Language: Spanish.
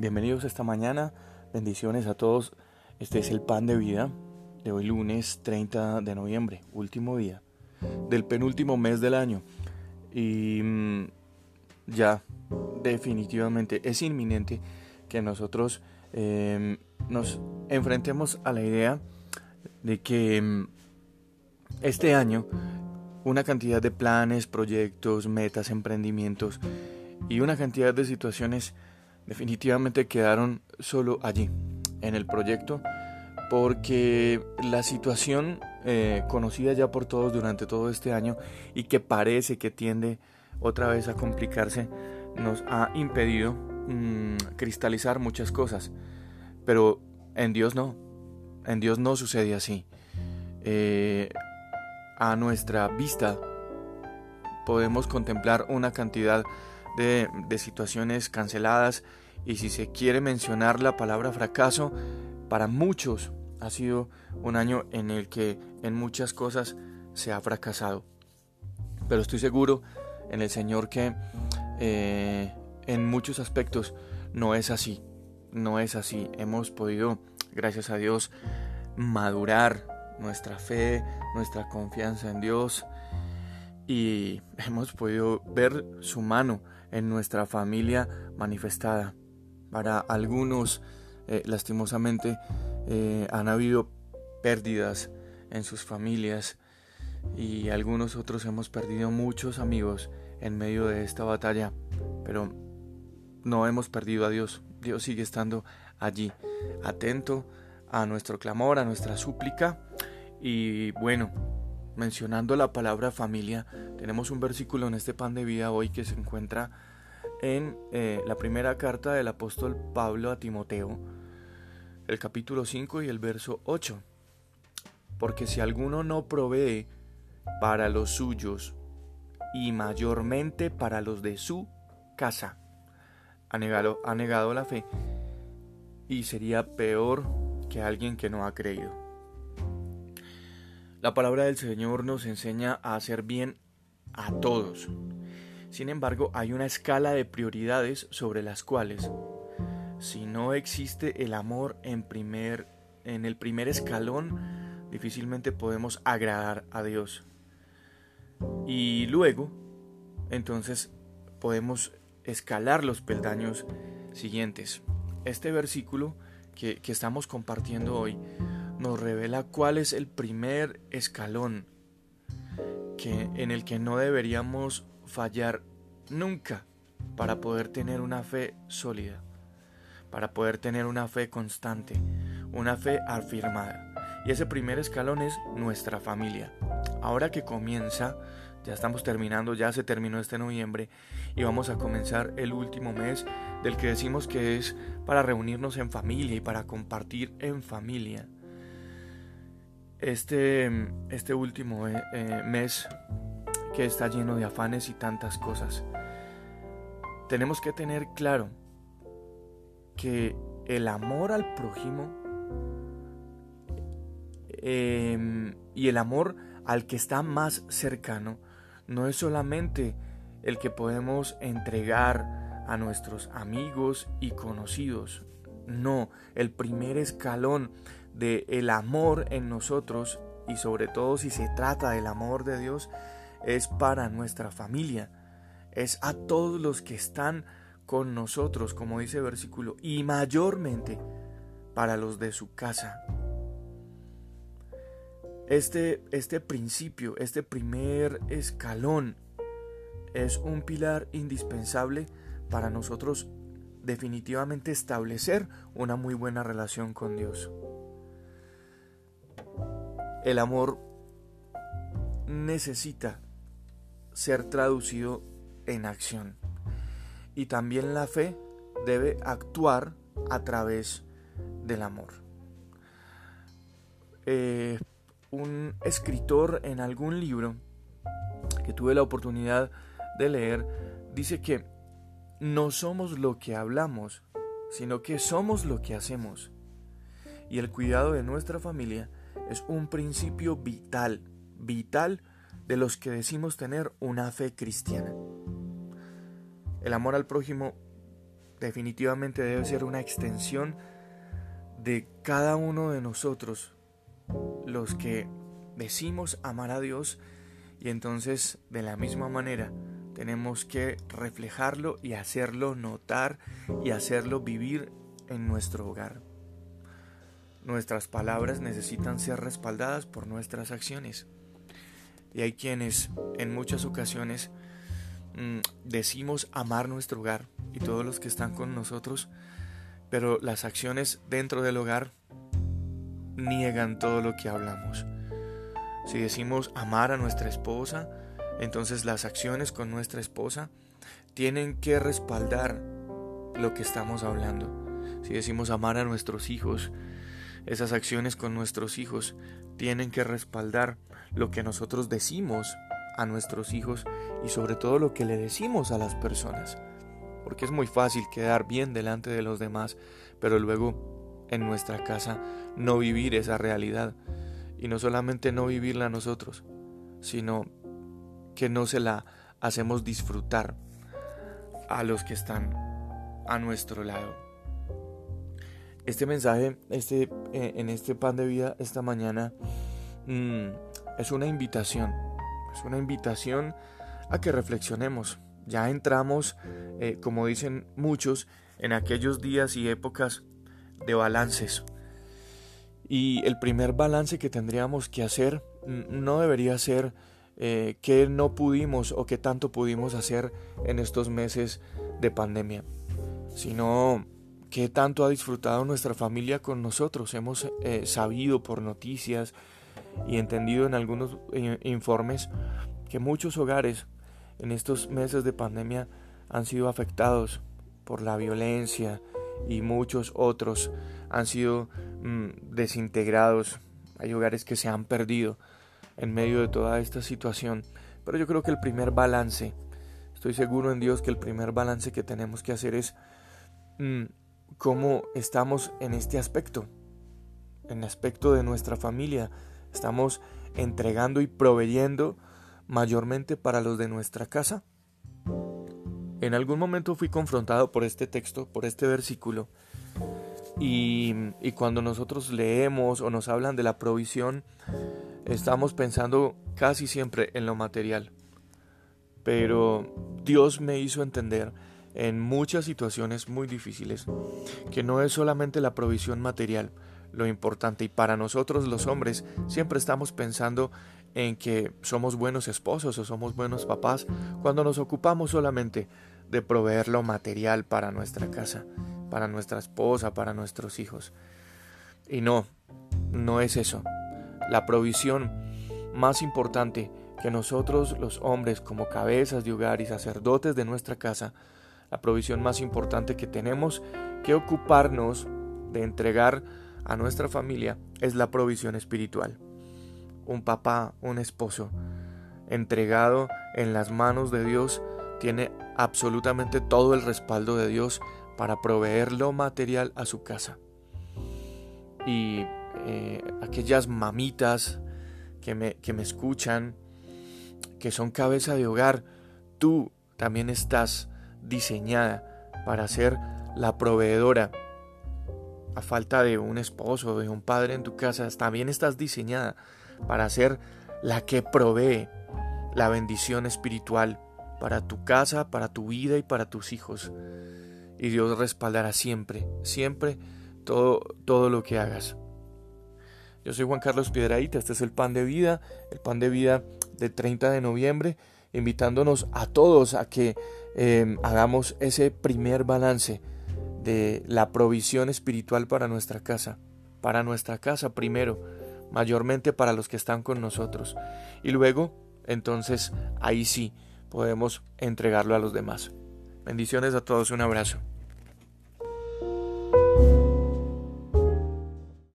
Bienvenidos esta mañana, bendiciones a todos. Este es el pan de vida de hoy lunes 30 de noviembre, último día del penúltimo mes del año. Y mm, ya, definitivamente es inminente que nosotros em, nos enfrentemos a la idea de que mm, este año una cantidad de planes, proyectos, metas, emprendimientos y una cantidad de situaciones definitivamente quedaron solo allí, en el proyecto, porque la situación eh, conocida ya por todos durante todo este año y que parece que tiende otra vez a complicarse, nos ha impedido mm, cristalizar muchas cosas. Pero en Dios no, en Dios no sucede así. Eh, a nuestra vista podemos contemplar una cantidad de, situaciones canceladas y si se quiere mencionar la palabra fracaso, para muchos ha sido un año en el que en muchas cosas se ha fracasado. Pero estoy seguro en el Señor que eh, en muchos aspectos no es así. No es así. Hemos podido, gracias a Dios, madurar nuestra fe, nuestra confianza en Dios y hemos podido ver su mano en nuestra familia manifestada. Para algunos, eh, lastimosamente, eh, han habido pérdidas en sus familias y algunos otros hemos perdido muchos amigos en medio de esta batalla, pero no hemos perdido a Dios. Dios sigue estando allí, atento a nuestro clamor, a nuestra súplica. Y bueno, mencionando la palabra familia, tenemos un versículo en este pan de vida hoy que se encuentra en eh, la primera carta del apóstol Pablo a Timoteo, el capítulo 5 y el verso 8. Porque si alguno no provee para los suyos y mayormente para los de su casa, ha negado, ha negado la fe y sería peor que alguien que no ha creído. La palabra del Señor nos enseña a hacer bien a todos. Sin embargo, hay una escala de prioridades sobre las cuales, si no existe el amor en, primer, en el primer escalón, difícilmente podemos agradar a Dios. Y luego, entonces, podemos escalar los peldaños siguientes. Este versículo que, que estamos compartiendo hoy nos revela cuál es el primer escalón que, en el que no deberíamos fallar nunca para poder tener una fe sólida, para poder tener una fe constante, una fe afirmada. Y ese primer escalón es nuestra familia. Ahora que comienza, ya estamos terminando, ya se terminó este noviembre y vamos a comenzar el último mes del que decimos que es para reunirnos en familia y para compartir en familia este, este último eh, eh, mes que está lleno de afanes y tantas cosas. Tenemos que tener claro que el amor al prójimo em, y el amor al que está más cercano no es solamente el que podemos entregar a nuestros amigos y conocidos. No, el primer escalón de el amor en nosotros y sobre todo si se trata del amor de Dios es para nuestra familia, es a todos los que están con nosotros, como dice el versículo, y mayormente para los de su casa. Este, este principio, este primer escalón, es un pilar indispensable para nosotros definitivamente establecer una muy buena relación con Dios. El amor necesita ser traducido en acción. Y también la fe debe actuar a través del amor. Eh, un escritor en algún libro que tuve la oportunidad de leer dice que no somos lo que hablamos, sino que somos lo que hacemos. Y el cuidado de nuestra familia es un principio vital, vital de los que decimos tener una fe cristiana. El amor al prójimo definitivamente debe ser una extensión de cada uno de nosotros, los que decimos amar a Dios y entonces de la misma manera tenemos que reflejarlo y hacerlo notar y hacerlo vivir en nuestro hogar. Nuestras palabras necesitan ser respaldadas por nuestras acciones. Y hay quienes en muchas ocasiones mm, decimos amar nuestro hogar y todos los que están con nosotros, pero las acciones dentro del hogar niegan todo lo que hablamos. Si decimos amar a nuestra esposa, entonces las acciones con nuestra esposa tienen que respaldar lo que estamos hablando. Si decimos amar a nuestros hijos, esas acciones con nuestros hijos tienen que respaldar lo que nosotros decimos a nuestros hijos y sobre todo lo que le decimos a las personas. Porque es muy fácil quedar bien delante de los demás, pero luego en nuestra casa no vivir esa realidad. Y no solamente no vivirla nosotros, sino que no se la hacemos disfrutar a los que están a nuestro lado. Este mensaje, este, eh, en este pan de vida esta mañana, mm, es una invitación, es una invitación a que reflexionemos. Ya entramos, eh, como dicen muchos, en aquellos días y épocas de balances. Y el primer balance que tendríamos que hacer no debería ser eh, qué no pudimos o qué tanto pudimos hacer en estos meses de pandemia, sino qué tanto ha disfrutado nuestra familia con nosotros. Hemos eh, sabido por noticias y entendido en algunos eh, informes que muchos hogares en estos meses de pandemia han sido afectados por la violencia y muchos otros han sido mm, desintegrados. Hay hogares que se han perdido en medio de toda esta situación. Pero yo creo que el primer balance, estoy seguro en Dios que el primer balance que tenemos que hacer es mm, cómo estamos en este aspecto, en el aspecto de nuestra familia. Estamos entregando y proveyendo mayormente para los de nuestra casa. En algún momento fui confrontado por este texto, por este versículo, y, y, cuando nosotros leemos o nos hablan de la provisión, estamos pensando casi siempre en lo material. Pero Dios me hizo entender en muchas situaciones muy difíciles, que no es solamente la provisión material lo importante y para nosotros los hombres siempre estamos pensando en que somos buenos esposos o somos buenos papás cuando nos ocupamos solamente de proveer lo material para nuestra casa, para nuestra esposa, para nuestros hijos. Y no, no es eso. La provisión más importante que nosotros los hombres como cabezas de hogar y sacerdotes de nuestra casa la provisión más importante que tenemos que ocuparnos de entregar a nuestra familia es la provisión espiritual. Un papá, un esposo, entregado en las manos de Dios, tiene absolutamente todo el respaldo de Dios para proveer lo material a su casa. Y eh, aquellas mamitas que me, que me escuchan, que son cabeza de hogar, tú también estás diseñada para ser la proveedora. A falta de un esposo, de un padre en tu casa, también estás diseñada para ser la que provee la bendición espiritual para tu casa, para tu vida y para tus hijos. Y Dios respaldará siempre, siempre todo, todo lo que hagas. Yo soy Juan Carlos Piedraíta, este es el pan de vida, el pan de vida de 30 de noviembre, invitándonos a todos a que Em, hagamos ese primer balance de la provisión espiritual para nuestra casa, para nuestra casa primero, mayormente para los que están con nosotros. Y luego, entonces, ahí sí podemos entregarlo a los demás. Bendiciones a todos, un abrazo.